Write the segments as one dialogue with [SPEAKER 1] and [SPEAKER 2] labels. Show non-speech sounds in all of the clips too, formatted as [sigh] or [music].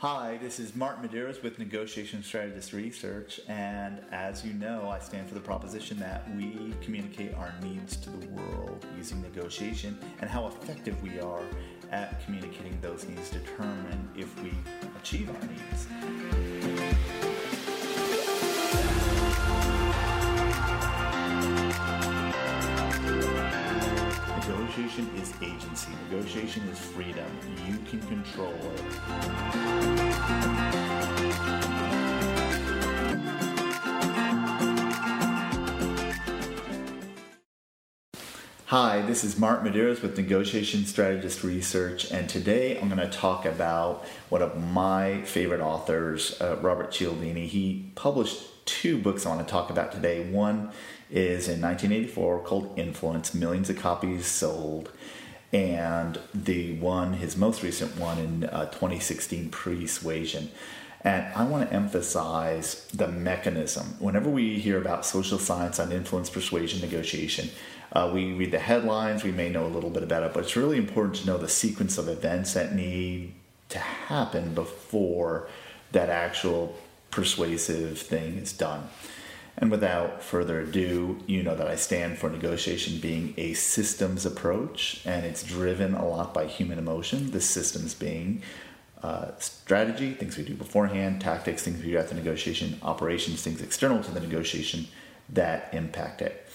[SPEAKER 1] Hi, this is Martin Medeiros with Negotiation Strategist Research, and as you know, I stand for the proposition that we communicate our needs to the world using negotiation, and how effective we are at communicating those needs determine if we achieve our needs. Negotiation is agency. Negotiation is freedom. You can control it. Hi, this is Mark Medeiros with Negotiation Strategist Research, and today I'm going to talk about one of my favorite authors, uh, Robert Cialdini. He published two books I want to talk about today. One is in 1984 called Influence, millions of copies sold, and the one, his most recent one in uh, 2016, Pre-Suasion. And I want to emphasize the mechanism. Whenever we hear about social science on influence, persuasion, negotiation, uh, we read the headlines, we may know a little bit about it, but it's really important to know the sequence of events that need to happen before that actual persuasive thing is done. And without further ado, you know that I stand for negotiation being a systems approach, and it's driven a lot by human emotion. The systems being uh, strategy, things we do beforehand, tactics, things we do after negotiation, operations, things external to the negotiation that impact it.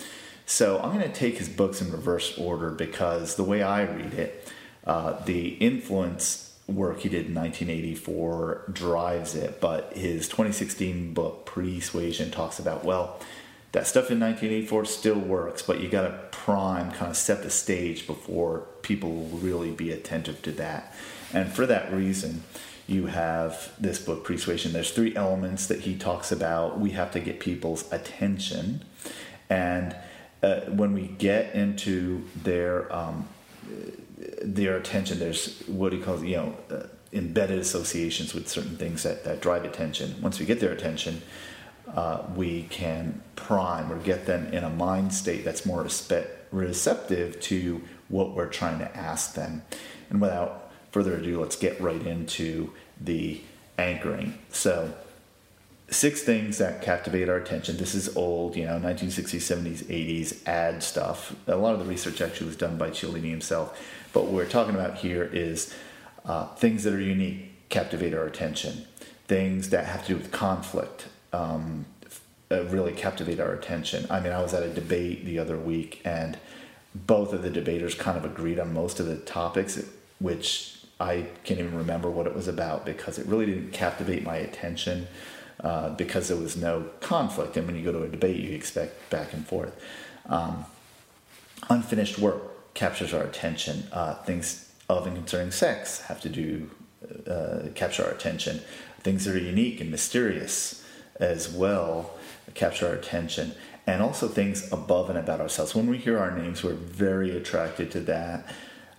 [SPEAKER 1] So I'm going to take his books in reverse order because the way I read it, uh, the influence work he did in 1984 drives it, but his 2016 book, Pre-Suasion, talks about, well, that stuff in 1984 still works, but you got to prime, kind of set the stage before people will really be attentive to that. And for that reason, you have this book, Pre-Suasion. There's three elements that he talks about. We have to get people's attention. And uh, when we get into their um, their attention, there's what he calls you know uh, embedded associations with certain things that, that drive attention. Once we get their attention, uh, we can prime or get them in a mind state that's more respe- receptive to what we're trying to ask them. And without further ado, let's get right into the anchoring. So six things that captivate our attention. This is old, you know, 1960s, 70s, 80s ad stuff. A lot of the research actually was done by Cialdini himself. But what we're talking about here is uh, things that are unique captivate our attention. Things that have to do with conflict um, uh, really captivate our attention. I mean, I was at a debate the other week, and both of the debaters kind of agreed on most of the topics, which I can't even remember what it was about because it really didn't captivate my attention uh, because there was no conflict. And when you go to a debate, you expect back and forth. Um, unfinished work captures our attention. Uh, things of and concerning sex have to do uh, capture our attention. Things that are unique and mysterious as well capture our attention. And also things above and about ourselves. When we hear our names, we're very attracted to that.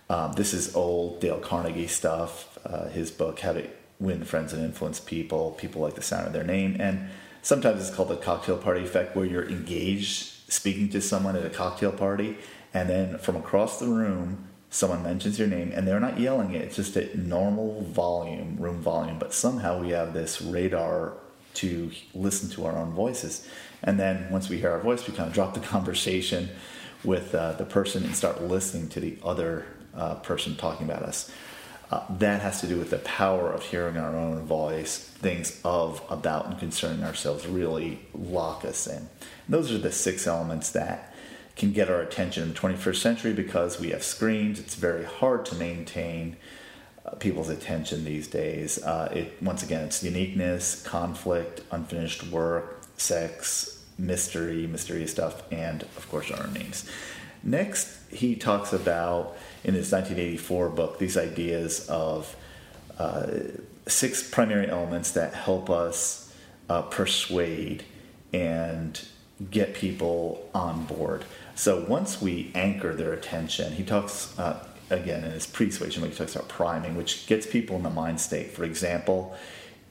[SPEAKER 1] Um, this is old Dale Carnegie stuff. Uh, his book, How to win friends and influence people. People like the sound of their name. And sometimes it's called the cocktail party effect, where you're engaged speaking to someone at a cocktail party, and then from across the room, someone mentions your name, and they're not yelling it, it's just at normal volume, room volume, but somehow we have this radar to listen to our own voices. And then once we hear our voice, we kind of drop the [laughs] conversation with uh, the person and start listening to the other uh, person talking about us. Uh, that has to do with the power of hearing our own voice. Things of, about, and concerning ourselves really lock us in. And those are the six elements that can get our attention in the 21st century because we have screens. It's very hard to maintain uh, people's attention these days. Uh, it once again, it's uniqueness, conflict, unfinished work, sex, mystery, mysterious stuff, and of course our names. Next, he talks about in his 1984 book these ideas of uh, six primary elements that help us uh, persuade and get people on board. So once we anchor their attention, he talks uh, again in his persuasion he talks about priming, which gets people in the mind state. For example,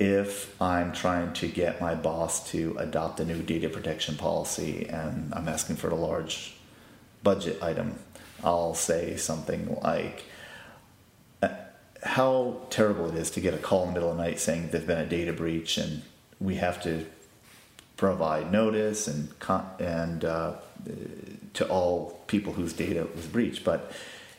[SPEAKER 1] if I'm trying to get my boss to adopt a new data protection policy and I'm asking for a large budget item, I'll say something like, uh, how terrible it is to get a call in the middle of the night saying there's been a data breach and we have to provide notice and and uh, to all people whose data was breached. But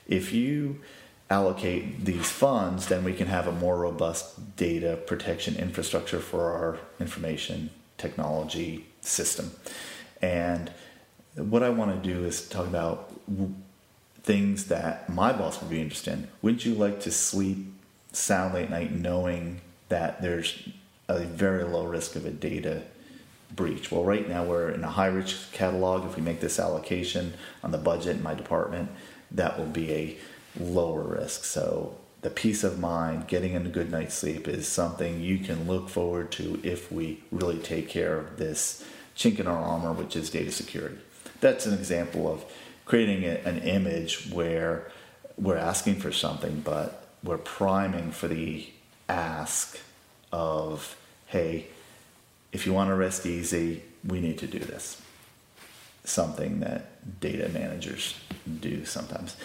[SPEAKER 1] if you allocate these funds, then we can have a more robust data protection infrastructure for our information technology system. And what I want to do is talk about things that my boss would be interested in. Wouldn't you like to sleep soundly at night knowing that there's a very low risk of a data breach? Well, right now we're in a high risk catalog. If we make this allocation on the budget in my department, that will be a lower risk. So the peace of mind, getting a good night's sleep is something you can look forward to if we really take care of this chink in our armor, which is data security. That's an example of creating a, an image where we're asking for something, but we're priming for the ask of, hey, if you want to rest easy, we need to do this. Something that data managers do sometimes.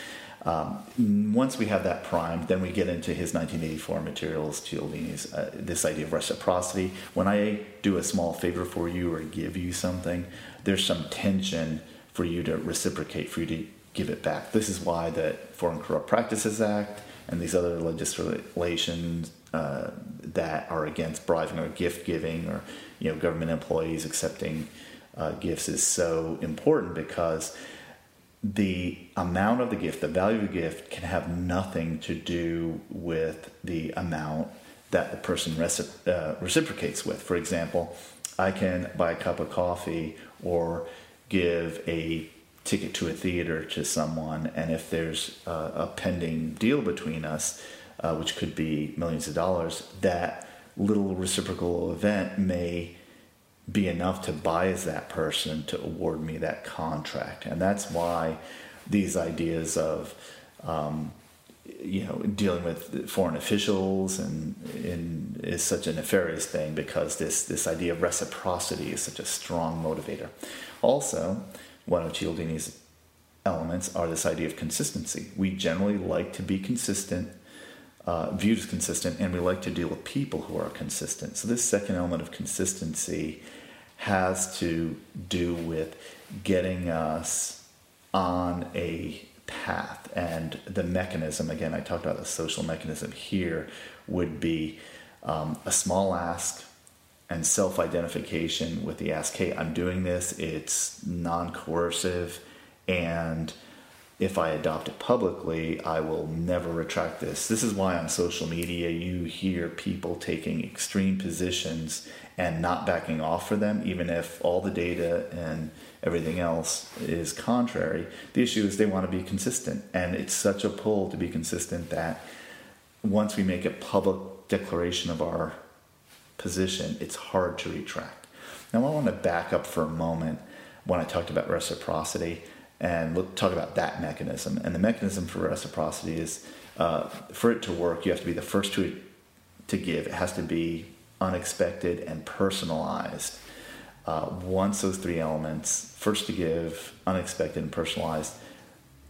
[SPEAKER 1] Um, once we have that primed, then we get into his 1984 materials, Cialdini's, uh, this idea of reciprocity. When I do a small favor for you or give you something, there's some tension for you to reciprocate, for you to give it back. This is why the Foreign Corrupt Practices Act and these other legislations uh, that are against bribing or gift giving or you know government employees accepting uh, gifts is so important because the amount of the gift, the value of the gift, can have nothing to do with the amount that the person uh, reciprocates with. For example, I can buy a cup of coffee or give a ticket to a theater to someone, and if there's uh, a pending deal between us, uh, which could be millions of dollars, that little reciprocal event may be enough to bias that person to award me that contract. And that's why these ideas of, um, you know, dealing with foreign officials and, and is such a nefarious thing because this, this idea of reciprocity is such a strong motivator. Also, one of Cialdini's elements are this idea of consistency. We generally like to be consistent, uh, viewed as consistent, and we like to deal with people who are consistent. So, this second element of consistency has to do with getting us on a path. And the mechanism, again, I talked about the social mechanism here, would be um, a small ask and self identification with the ask, hey, I'm doing this, it's non coercive, and if I adopt it publicly, I will never retract this. This is why on social media you hear people taking extreme positions and not backing off for them, even if all the data and everything else is contrary. The issue is they want to be consistent, and it's such a pull to be consistent that once we make a public declaration of our position, it's hard to retract. Now, I want to back up for a moment when I talked about reciprocity and we'll talk about that mechanism. And the mechanism for reciprocity is uh, for it to work, you have to be the first to, to give. It has to be unexpected, and personalized. Uh, once those three elements, first to give, unexpected, and personalized,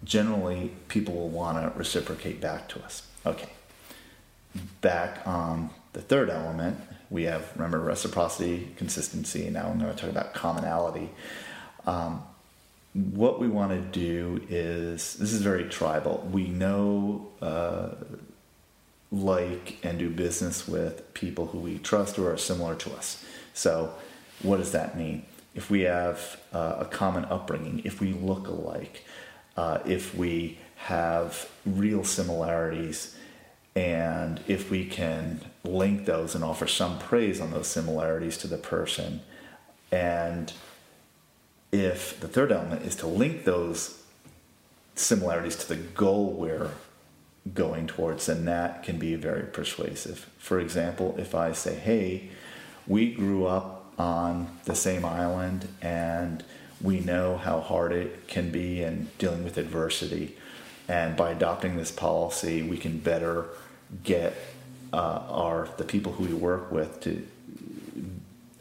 [SPEAKER 1] generally people will want to reciprocate back to us. Okay. Back on the third element, we have, remember, reciprocity, consistency, now I'm going to talk about commonality. Um, what we want to do is this is very tribal. We know uh, like and do business with people who we trust or are similar to us. So, what does that mean? If we have uh, a common upbringing, if we look alike, uh, if we have real similarities, and if we can link those and offer some praise on those similarities to the person, and if the third element is to link those similarities to the goal we're going towards, then that can be very persuasive. For example, if I say, hey, we grew up on the same island and we know how hard it can be in dealing with adversity. And by adopting this policy, we can better get uh, our the people who we work with to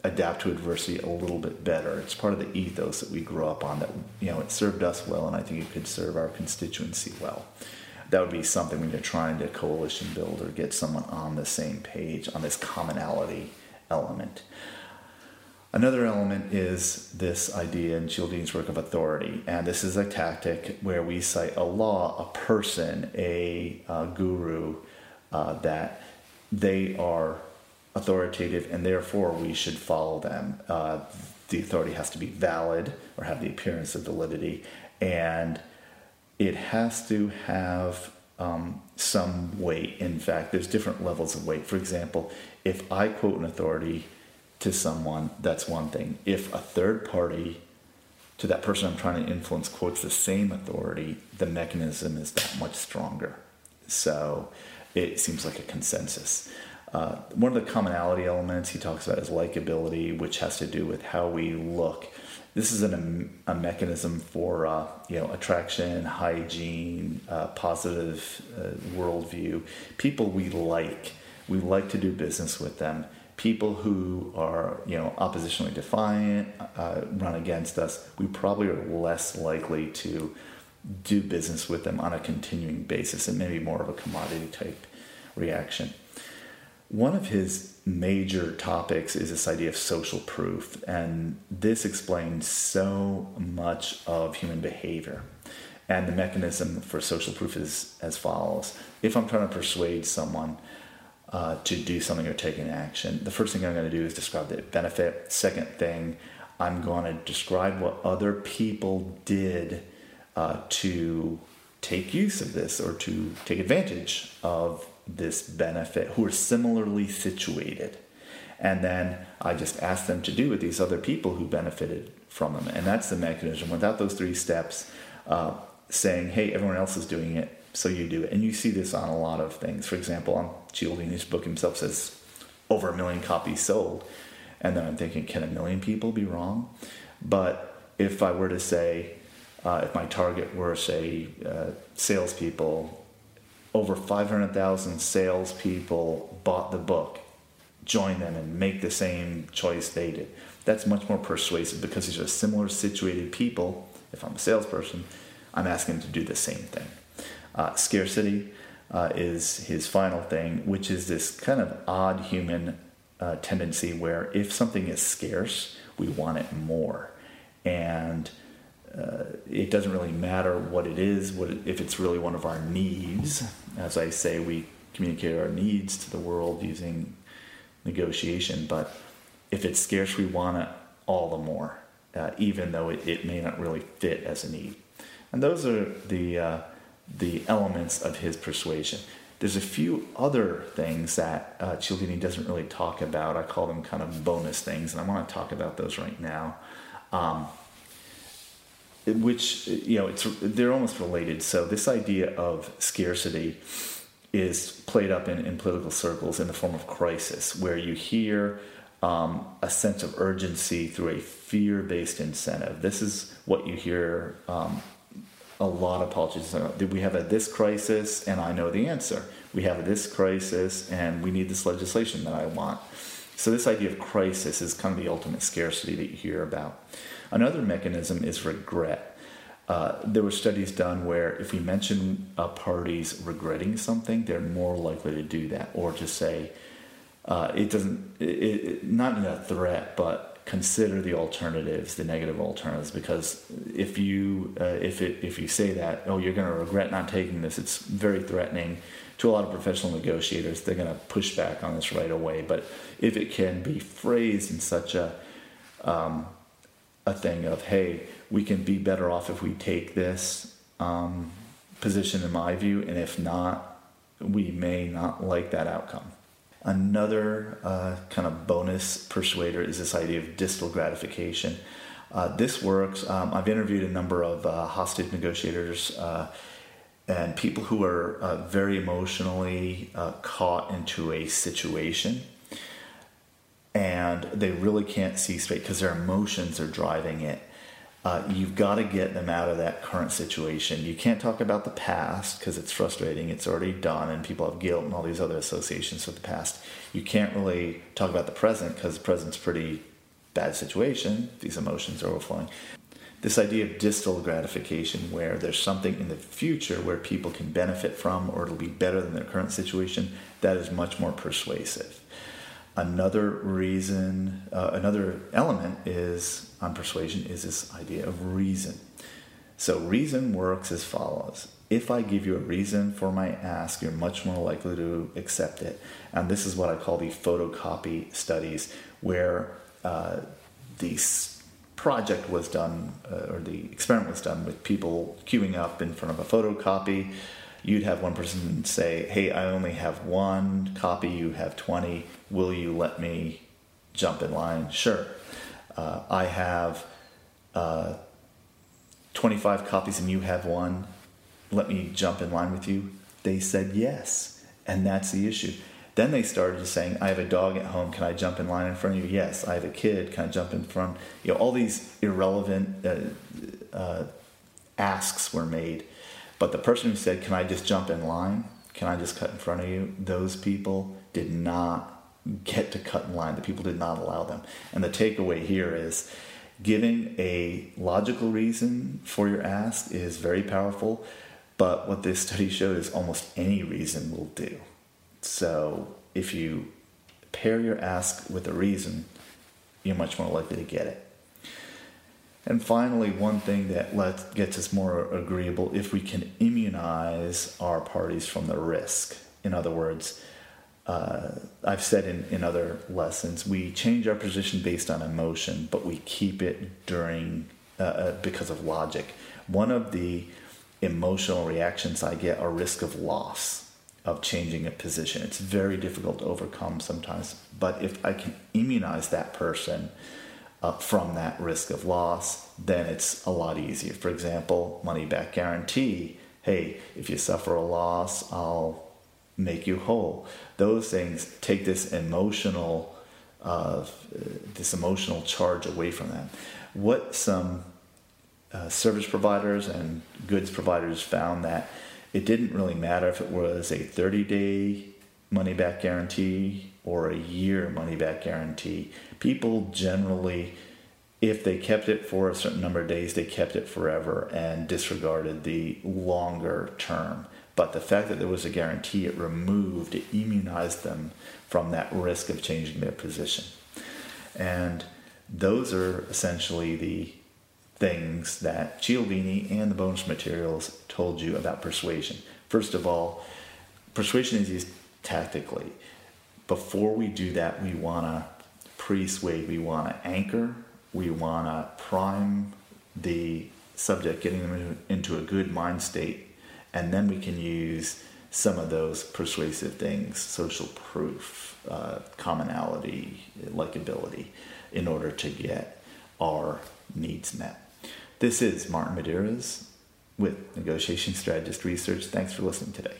[SPEAKER 1] adapt to adversity a little bit better. It's part of the ethos that we grew up on. That you know it served us well, and I think it could serve our constituency well that would be something when you're trying to coalition build or get someone on the same page on this commonality element. Another element is this idea in Cialdini's work of authority, and this is a tactic where we cite a law, a person, a uh, guru, uh, that they are authoritative and therefore we should follow them. Uh, the authority has to be valid or have the appearance of validity, and it has to have um, some weight. In fact, there's different levels of weight. For example, if I quote an authority to someone, that's one thing. If a third party to that person I'm trying to influence quotes the same authority, the mechanism is that much stronger. So it seems like a consensus. Uh, one of the commonality elements he talks about is likability, which has to do with how we look. This is an, a mechanism for uh, you know attraction, hygiene, uh, positive uh, worldview. People we like, we like to do business with them people who are you know oppositionally defiant uh, run against us we probably are less likely to do business with them on a continuing basis and maybe more of a commodity type reaction one of his major topics is this idea of social proof and this explains so much of human behavior and the mechanism for social proof is as follows if i'm trying to persuade someone uh, to do something or take an action. The first thing I'm going to do is describe the benefit. Second thing, I'm going to describe what other people did uh, to take use of this or to take advantage of this benefit who are similarly situated. And then I just ask them to do with these other people who benefited from them. And that's the mechanism. Without those three steps, uh, saying, hey, everyone else is doing it, so you do it. And you see this on a lot of things. For example, on Cialdini's book himself says over a million copies sold. And then I'm thinking, can a million people be wrong? But if I were to say, uh, if my target were, say, uh, salespeople, over 500,000 salespeople bought the book, join them and make the same choice they did. That's much more persuasive because these are similar situated people. If I'm a salesperson, I'm asking them to do the same thing. Uh, scarcity uh, is his final thing, which is this kind of odd human uh, tendency where if something is scarce, we want it more. And uh, it doesn't really matter what it is, what it, if it's really one of our needs. As I say, we communicate our needs to the world using negotiation, but if it's scarce, we want it all the more, uh, even though it, it, may not really fit as a need. And those are the uh, the elements of his persuasion. There's a few other things that uh, Cialdini doesn't really talk about. I call them kind of bonus things, and I want to talk about those right now. Um, which you know, it's they're almost related. So this idea of scarcity is played up in, in political circles in the form of crisis, where you hear um, a sense of urgency through a fear-based incentive. This is what you hear um, a lot of politicians did we have a this crisis and I know the answer. We have a this crisis and we need this legislation that I want. So this idea of crisis is kind of the ultimate scarcity that you hear about. Another mechanism is regret. Uh, there were studies done where if we mention a party's regretting something, they're more likely to do that, or to say uh, it doesn't, it, it, not in a threat, but consider the alternatives, the negative alternatives, because if you uh, if it if you say that, oh, you're going to regret not taking this, it's very threatening to a lot of professional negotiators. They're going to push back on this right away. But if it can be phrased in such a um, a thing of, hey, we can be better off if we take this um, position, in my view, and if not, we may not like that outcome. Another uh, kind of bonus persuader is this idea of distal gratification. Uh, this works. Um, I've interviewed a number of uh, hostage negotiators uh, and people who are uh, very emotionally uh, caught into a situation and they really can't see straight because their emotions are driving it. Uh, you've got to get them out of that current situation. You can't talk about the past because it's frustrating. It's already done, and people have guilt and all these other associations with the past. You can't really talk about the present because the present's pretty bad situation. These emotions are overflowing. This idea of distal gratification, where there's something in the future where people can benefit from or it'll be better than their current situation, that is much more persuasive. Another reason, uh, another element is on persuasion is this idea of reason. So, reason works as follows. If I give you a reason for my ask, you're much more likely to accept it. And this is what I call the photocopy studies, where uh, the project was done, uh, or the experiment was done with people queuing up in front of a photocopy. You'd have one person say, Hey, I only have one copy, you have 20. Will you let me jump in line? Sure. Uh, I have uh, 25 copies and you have one. Let me jump in line with you. They said yes. And that's the issue. Then they started saying, I have a dog at home. Can I jump in line in front of you? Yes. I have a kid. Can I jump in front? You know, all these irrelevant uh, uh, asks were made. But the person who said, Can I just jump in line? Can I just cut in front of you? Those people did not get to cut in line. The people did not allow them. And the takeaway here is giving a logical reason for your ask is very powerful. But what this study showed is almost any reason will do. So if you pair your ask with a reason, you're much more likely to get it. And finally, one thing that gets us more agreeable if we can immunize our parties from the risk. In other words, uh, I've said in, in other lessons, we change our position based on emotion, but we keep it during uh, uh because of logic. One of the emotional reactions I get are risk of loss of changing a position. It's very difficult to overcome sometimes. But if I can immunize that person uh, from that risk of loss, then it's a lot easier. For example, money back guarantee. Hey, if you suffer a loss, I'll make you whole. Those things take this emotional, uh, this emotional charge away from them. What some uh, service providers and goods providers found that it didn't really matter if it was a 30 day money back guarantee or a year money back guarantee. People generally, if they kept it for a certain number of days, they kept it forever and disregarded the longer term. But the fact that there was a guarantee, it removed, it immunized them from that risk of changing their position. And those are essentially the things that Cialdini and the bonus materials told you about persuasion. First of all, persuasion is used tactically. Before we do that, we want to pre-sway, we want to anchor, we want to prime the subject, getting them into a good mind state, and then we can use some of those persuasive things, social proof, uh, commonality, likability, in order to get our needs met. This is Martin Medeiros with Negotiation Strategist Research. Thanks for listening today.